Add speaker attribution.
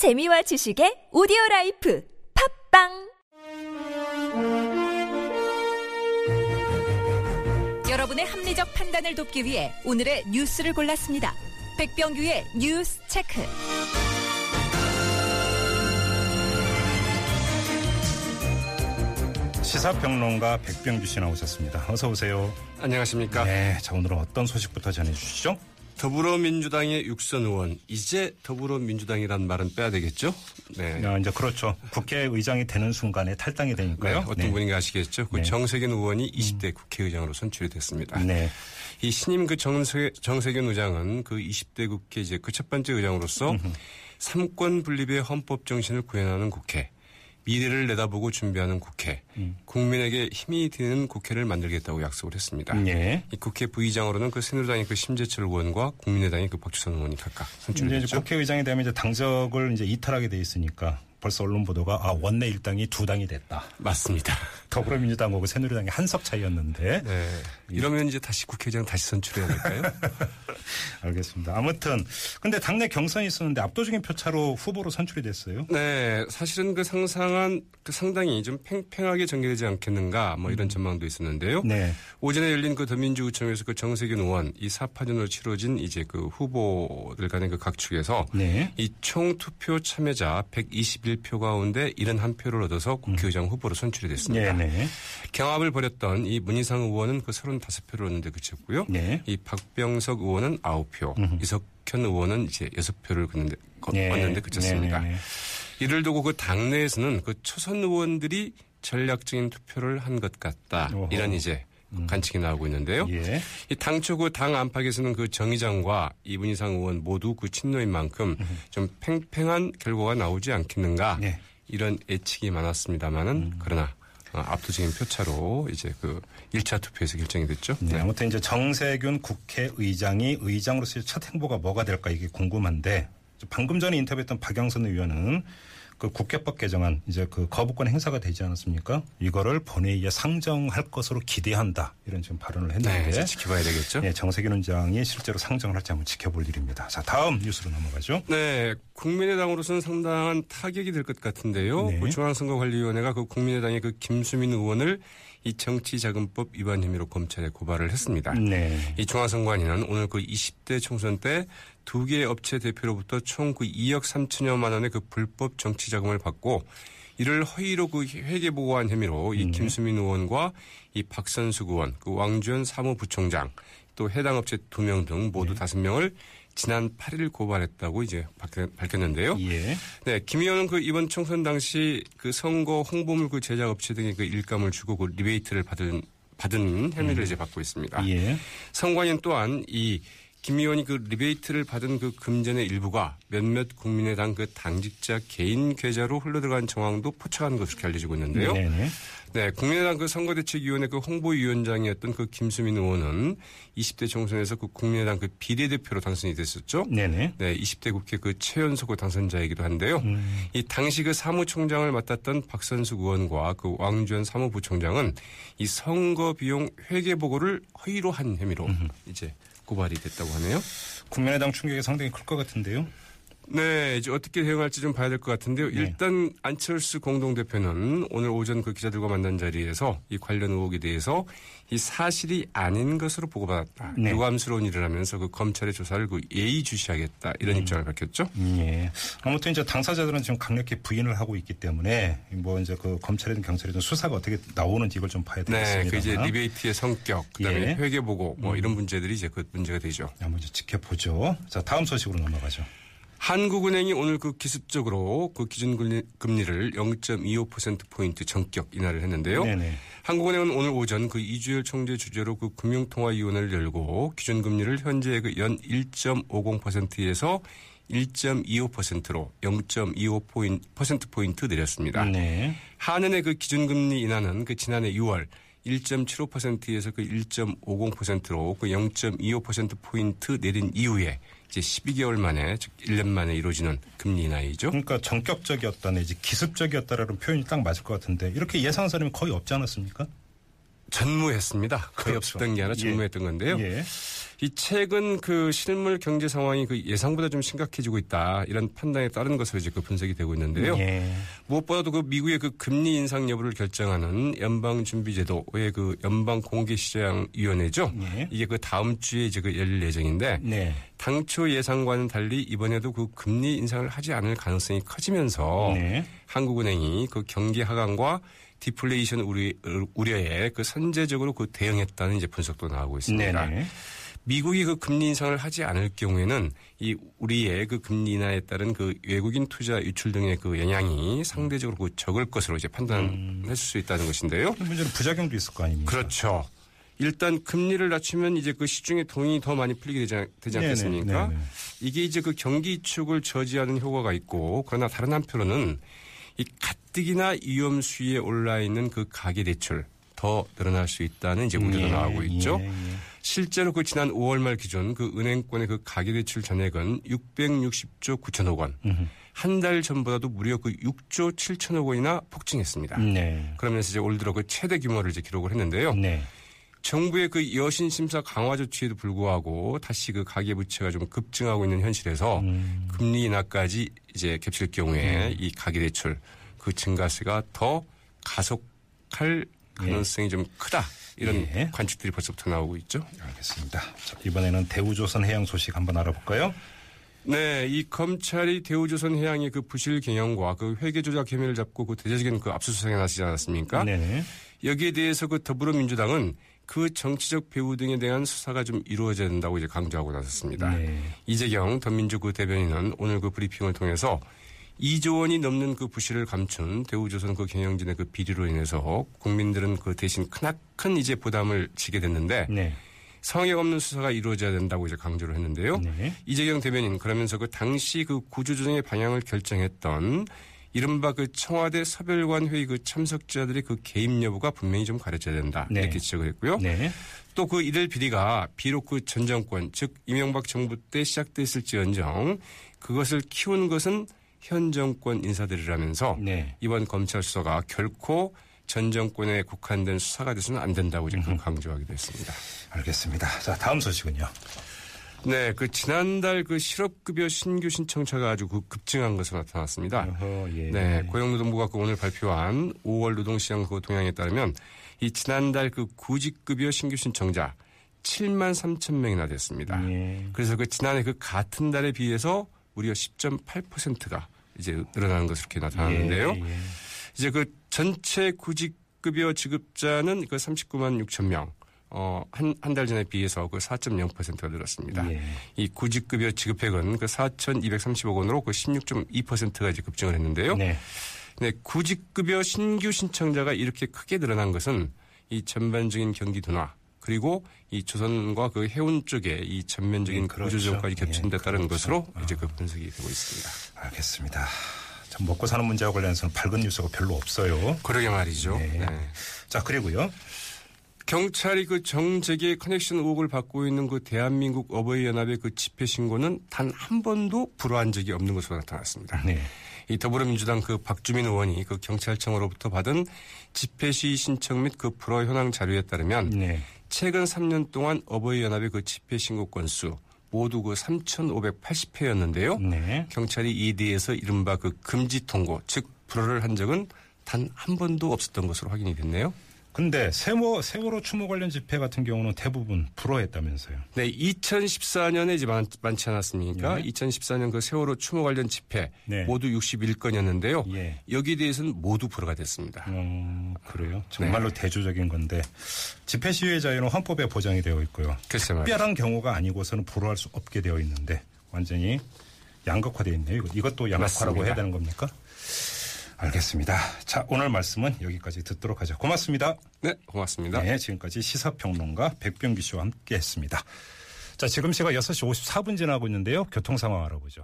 Speaker 1: 재미와 지식의 오디오 라이프 팟빵 여러분의 합리적 판단을 돕기 위해 오늘의 뉴스를 골랐습니다. 백병규의 뉴스 체크.
Speaker 2: 시사평론가 백병규 씨 나오셨습니다. 어서 오세요.
Speaker 3: 안녕하십니까.
Speaker 2: 네, 자 오늘은 어떤 소식부터 전해 주시죠?
Speaker 3: 더불어민주당의 육선 의원 이제 더불어민주당이란 말은 빼야 되겠죠?
Speaker 2: 네. 야, 이제 그렇죠. 국회의장이 되는 순간에 탈당이 되니까요.
Speaker 3: 네, 어떤
Speaker 2: 네.
Speaker 3: 분인가 아시겠죠? 그
Speaker 2: 네.
Speaker 3: 정세균 의원이 20대 국회의장으로 선출이 됐습니다.
Speaker 2: 네.
Speaker 3: 이 신임 그 정세, 정세균 의장은 그 20대 국회 이제 그 첫 번째 의장으로서 삼권 분립의 헌법 정신을 구현하는 국회, 미래를 내다보고 준비하는 국회,
Speaker 2: 음.
Speaker 3: 국민에게 힘이 되는 국회를 만들겠다고 약속을 했습니다.
Speaker 2: 예.
Speaker 3: 이 국회 부의장으로는 그 새누리당의 그 심재철 의원과 국민의당의 그 박주선 의원이 각각
Speaker 2: 이제,
Speaker 3: 선출이
Speaker 2: 이제
Speaker 3: 됐죠.
Speaker 2: 국회의장이 되면 이제 당적을 이제 이탈하게 돼 있으니까 벌써 언론 보도가 아 원내 일당이 두 당이 됐다.
Speaker 3: 맞습니다.
Speaker 2: 더불어민주당하고 새누리당이 한 석 차이였는데
Speaker 3: 네. 이러면 이제 다시 국회의장 다시 선출해야 될까요?
Speaker 2: 알겠습니다. 아무튼 근데 당내 경선이 있었는데 압도적인 표차로 후보로 선출이 됐어요.
Speaker 3: 네. 사실은 그 상상한 그 상당히 좀 팽팽하게 전개되지 않겠는가 뭐 이런 전망도 있었는데요.
Speaker 2: 네.
Speaker 3: 오전에 열린 그 더민주구청에서 그 정세균 의원 이 사파전으로 치러진 이제 그 후보들 간의 그 각축에서
Speaker 2: 네.
Speaker 3: 이총 투표 참여자 121표 가운데 71표를 얻어서 국회의장 후보로 선출이 됐습니다.
Speaker 2: 네, 네.
Speaker 3: 경합을 벌였던 이 문희상 의원은 그 35표를 얻는데 그쳤고요.
Speaker 2: 네.
Speaker 3: 이 박병석 의원은 9 표, 이석현 의원은 이제 6표를 얻는데,
Speaker 2: 네.
Speaker 3: 얻는데 그쳤습니다.
Speaker 2: 네, 네, 네.
Speaker 3: 이를 두고 그 당내에서는 그 초선 의원들이 전략적인 투표를 한 것 같다.
Speaker 2: 어허.
Speaker 3: 이런 이제 관측이 나오고 있는데요.
Speaker 2: 예.
Speaker 3: 이 당초 그 당 안팎에서는 그 정의장과 이 문희상 의원 모두 그 친노인 만큼 좀 팽팽한 결과가 나오지 않겠는가.
Speaker 2: 네.
Speaker 3: 이런 예측이 많았습니다만은 그러나 어, 압도적인 표차로 이제 그 1차 투표에서 결정이 됐죠.
Speaker 2: 네, 아무튼 이제 정세균 국회의장이 의장으로서의 첫 행보가 뭐가 될까 이게 궁금한데 방금 전에 인터뷰했던 박영선 의원은 그 국회법 개정안 이제 그 거부권 행사가 되지 않았습니까? 이거를 본회의에 상정할 것으로 기대한다 이런 지금 발언을
Speaker 3: 네,
Speaker 2: 했는데
Speaker 3: 이제 지켜봐야 되겠죠.
Speaker 2: 네, 정세균 의장이 실제로 상정을 할지 한번 지켜볼 일입니다. 자 다음 뉴스로 넘어가죠.
Speaker 3: 네, 국민의당으로서는 상당한 타격이 될 것 같은데요.
Speaker 2: 네.
Speaker 3: 그 중앙선거관리위원회가 그 국민의당의 그 김수민 의원을 이 정치자금법 위반 혐의로 검찰에 고발을 했습니다.
Speaker 2: 네.
Speaker 3: 이 중앙선관위는 오늘 그 20대 총선 때 두 개의 업체 대표로부터 총 그 2억 3천여만 원의 그 불법 정치자금을 받고 이를 허위로 그 회계 보고한 혐의로 이 김수민 의원과 이 박선수 의원, 그 왕주현 사무부총장 또 해당 업체 두 명 등 모두 다섯 명을 지난 8일 고발했다고 이제 밝혔- 밝혔는데요.
Speaker 2: 예.
Speaker 3: 네, 김 의원은 그 이번 총선 당시 그 선거 홍보물 그 제작 업체 등의 그 일감을 주고 그 리베이트를 받은 받은 혐의를 이제 받고 있습니다.
Speaker 2: 예.
Speaker 3: 선관위는 또한 이 김 의원이 그 리베이트를 받은 그 금전의 일부가 몇몇 국민의당 그 당직자 개인 계좌로 흘러들어간 정황도 포착한 것으로 알려지고 있는데요.
Speaker 2: 네네.
Speaker 3: 네, 국민의당 그 선거대책위원회 그 홍보위원장이었던 그 김수민 의원은 20대 총선에서 그 국민의당 그 비례대표로 당선이 됐었죠.
Speaker 2: 네네.
Speaker 3: 네, 20대 국회 그 최연소고 당선자이기도 한데요. 이 당시 그 사무총장을 맡았던 박선수 의원과 그 왕주현 사무부총장은 이 선거 비용 회계 보고를 허위로 한 혐의로 이제 고발이 됐다고 하네요.
Speaker 2: 국민의당 충격이 상당히 클 것 같은데요.
Speaker 3: 네, 이제 어떻게 대응할지 좀 봐야 될 것 같은데요.
Speaker 2: 네.
Speaker 3: 일단 안철수 공동대표는 오늘 오전 그 기자들과 만난 자리에서 이 관련 의혹에 대해서 이 사실이 아닌 것으로 보고받았다.
Speaker 2: 네.
Speaker 3: 유감스러운 일을 하면서 그 검찰의 조사를 그 예의주시하겠다. 이런 입장을 밝혔죠.
Speaker 2: 예. 아무튼 이제 당사자들은 지금 강력히 부인을 하고 있기 때문에 뭐 이제 그 검찰이든 경찰이든 수사가 어떻게 나오는지 이걸 좀 봐야
Speaker 3: 네,
Speaker 2: 되겠습니다.
Speaker 3: 그 이제 리베이트의 성격, 그다음에
Speaker 2: 예.
Speaker 3: 회계 보고 뭐 이런 문제들이 이제 그 문제가 되죠.
Speaker 2: 한번 이제 지켜보죠. 자, 다음 소식으로 넘어가죠.
Speaker 3: 한국은행이 오늘 그 기습적으로 그 기준 금리를 0.25%포인트 전격 인하를 했는데요.
Speaker 2: 네네.
Speaker 3: 한국은행은 오늘 오전 그 이주열 총재 주재로 그 금융통화위원회를 열고 기준 금리를 현재 그연 1.50%에서 1.25%로 0.25%포인트 내렸습니다.
Speaker 2: 네.
Speaker 3: 한은의 그 기준금리 인하는 그 지난해 6월 1.75%에서 그 1.50%로 그 0.25%포인트 내린 이후에 이제 12개월 만에 즉 1년 만에 이루어지는 금리 인하이죠.
Speaker 2: 그러니까 전격적이었다 내지 기습적이었다라는 표현이 딱 맞을 것 같은데 이렇게 예상한 사람이 거의 없지 않았습니까?
Speaker 3: 전무했습니다. 거의
Speaker 2: 그렇죠.
Speaker 3: 없었던 게 아니라
Speaker 2: 예.
Speaker 3: 전무했던 건데요.
Speaker 2: 예.
Speaker 3: 이 최근 그 실물 경제 상황이 그 예상보다 좀 심각해지고 있다 이런 판단에 따른 것으로 이제 그 분석이 되고 있는데요.
Speaker 2: 예.
Speaker 3: 무엇보다도 그 미국의 그 금리 인상 여부를 결정하는 연방준비제도의 그 연방공개시장위원회죠.
Speaker 2: 예.
Speaker 3: 이게 그 다음 주에 이제 그 열릴 예정인데
Speaker 2: 네.
Speaker 3: 당초 예상과는 달리 이번에도 그 금리 인상을 하지 않을 가능성이 커지면서
Speaker 2: 네.
Speaker 3: 한국은행이 그 경기 하강과 디플레이션 우려에 그 선제적으로 그 대응했다는 이제 분석도 나오고 있습니다.
Speaker 2: 네네.
Speaker 3: 미국이 그 금리 인상을 하지 않을 경우에는 이 우리의 그 금리 인하에 따른 그 외국인 투자 유출 등의 그 영향이 상대적으로 그 적을 것으로 이제 판단할 수 있다는 것인데요.
Speaker 2: 문제는 부작용도 있을 거 아닙니까?
Speaker 3: 그렇죠. 일단 금리를 낮추면 이제 그 시중에 돈이 더 많이 풀리게 되지, 되지
Speaker 2: 네네,
Speaker 3: 않겠습니까?
Speaker 2: 네네.
Speaker 3: 이게 이제 그 경기 축을 저지하는 효과가 있고 그러나 다른 한편으로는 이 가뜩이나 위험 수위에 올라 있는 그 가계 대출 더 늘어날 수 있다는 이제 우려가
Speaker 2: 예,
Speaker 3: 나오고 있죠.
Speaker 2: 예, 예.
Speaker 3: 실제로 그 지난 5월 말 기준 그 은행권의 그 가계대출 잔액은 660조 9천억 원. 한 달 전보다도 무려 그 6조 7천억 원이나 폭증했습니다.
Speaker 2: 네.
Speaker 3: 그러면서 이제 올 들어 그 최대 규모를 이제 기록을 했는데요.
Speaker 2: 네.
Speaker 3: 정부의 그 여신 심사 강화 조치에도 불구하고 다시 그 가계 부채가 좀 급증하고 있는 현실에서
Speaker 2: 음.
Speaker 3: 금리 인하까지 이제 겹칠 경우에 이 가계 대출 그 증가세가 더 가속할 가능성이 좀 크다. 이런
Speaker 2: 예.
Speaker 3: 관측들이 벌써부터 나오고 있죠.
Speaker 2: 알겠습니다. 자, 이번에는 대우조선 해양 소식 한번 알아볼까요?
Speaker 3: 네, 이 검찰이 대우조선 해양의 그 부실 경영과 그 회계 조작 혐의를 잡고 그 대대적인 그 압수수색에 나서지 않았습니까?
Speaker 2: 네네.
Speaker 3: 여기에 대해서 그 더불어민주당은 그 정치적 배후 등에 대한 수사가 좀 이루어져야 된다고 이제 강조하고 나섰습니다.
Speaker 2: 네.
Speaker 3: 이재경 더민주 그 대변인은 오늘 그 브리핑을 통해서 2조 원이 넘는 그 부실을 감춘 대우조선 그 경영진의 그 비리로 인해서 국민들은 그 대신 크나큰 이제 부담을 지게 됐는데
Speaker 2: 네.
Speaker 3: 성역 없는 수사가 이루어져야 된다고 이제 강조를 했는데요.
Speaker 2: 네.
Speaker 3: 이재경 대변인 그러면서 그 당시 그 구조조정의 방향을 결정했던 이른바 그 청와대 서별관 회의 그 참석자들의 그 개입 여부가 분명히 좀 가려져야 된다
Speaker 2: 네.
Speaker 3: 이렇게 지적을 했고요.
Speaker 2: 네.
Speaker 3: 또그 이들 비리가 비록 그 전 정권 즉 이명박 정부 때 시작됐을지언정 그것을 키운 것은 현 정권 인사들이라면서
Speaker 2: 네.
Speaker 3: 이번 검찰 수사가 결코 전 정권에 국한된 수사가 돼서는 안 된다고 이제 그 강조하기도 했습니다.
Speaker 2: 알겠습니다. 자, 다음 소식은요.
Speaker 3: 네, 그 지난달 그 실업급여 신규 신청자가 아주 그 급증한 것으로 나타났습니다.
Speaker 2: 어허, 예.
Speaker 3: 네, 고용노동부가 그 오늘 발표한 5월 노동시장 그 동향에 따르면 이 지난달 그 구직급여 신규 신청자 7만 3천 명이나 됐습니다.
Speaker 2: 예.
Speaker 3: 그래서 그 지난해 그 같은 달에 비해서 무려 10.8%가 이제 늘어나는 것으로 이렇게 나타났는데요.
Speaker 2: 예, 예.
Speaker 3: 이제 그 전체 구직급여 지급자는 그 39만 6천 명. 어, 한, 한 달 전에 비해서 그 4.0%가 늘었습니다.
Speaker 2: 예.
Speaker 3: 이 구직급여 지급액은 그 4,230억 원으로 그 16.2%가 이제 급증을 했는데요.
Speaker 2: 네.
Speaker 3: 네, 구직급여 신규 신청자가 이렇게 크게 늘어난 것은 이 전반적인 경기 둔화 그리고 이 조선과 그 해운 쪽에 이 전면적인
Speaker 2: 예, 그렇죠.
Speaker 3: 구조조정까지 겹친 데
Speaker 2: 예,
Speaker 3: 따른
Speaker 2: 그렇죠.
Speaker 3: 것으로 이제 그 분석이 되고 있습니다.
Speaker 2: 알겠습니다. 참 먹고 사는 문제와 관련해서는 밝은 뉴스가 별로 없어요.
Speaker 3: 그러게 말이죠.
Speaker 2: 네.
Speaker 3: 네.
Speaker 2: 자, 그리고요.
Speaker 3: 경찰이 그 정재계 커넥션 의혹을 받고 있는 그 대한민국 어버이연합의 그 집회 신고는 단 한 번도 불허한 적이 없는 것으로 나타났습니다.
Speaker 2: 네.
Speaker 3: 이 더불어민주당 그 박주민 의원이 그 경찰청으로부터 받은 집회 시위 신청 및 그 불허 현황 자료에 따르면
Speaker 2: 네.
Speaker 3: 최근 3년 동안 어버이연합의 그 집회 신고 건수 모두 그 3,580회였는데요.
Speaker 2: 네.
Speaker 3: 경찰이 이에 대해서 이른바 그 금지 통고 즉 불허를 한 적은 단 한 번도 없었던 것으로 확인이 됐네요.
Speaker 2: 근데 세모, 세월호 추모 관련 집회 같은 경우는 대부분 불허했다면서요.
Speaker 3: 네, 2014년에 이제 많, 지 않았습니까?
Speaker 2: 네.
Speaker 3: 2014년 그 세월호 추모 관련 집회
Speaker 2: 네.
Speaker 3: 모두 61건이었는데요.
Speaker 2: 예.
Speaker 3: 여기에 대해서는 모두 불허가 됐습니다.
Speaker 2: 어, 그래요? 정말로 대조적인 건데 집회 시위의 자유는 헌법에 보장이 되어 있고요.
Speaker 3: 글쎄 말이죠.
Speaker 2: 특별한 경우가 아니고서는 불허할 수 없게 되어 있는데 완전히 양극화되어 있네요. 이것도 양극화라고
Speaker 3: 맞습니다.
Speaker 2: 해야 되는 겁니까? 알겠습니다. 자, 오늘 말씀은 여기까지 듣도록 하죠. 고맙습니다.
Speaker 3: 네, 고맙습니다.
Speaker 2: 네, 지금까지 시사평론가 백병기 씨와 함께 했습니다. 자, 지금 시각 6시 54분 지나고 있는데요. 교통 상황 알아보죠.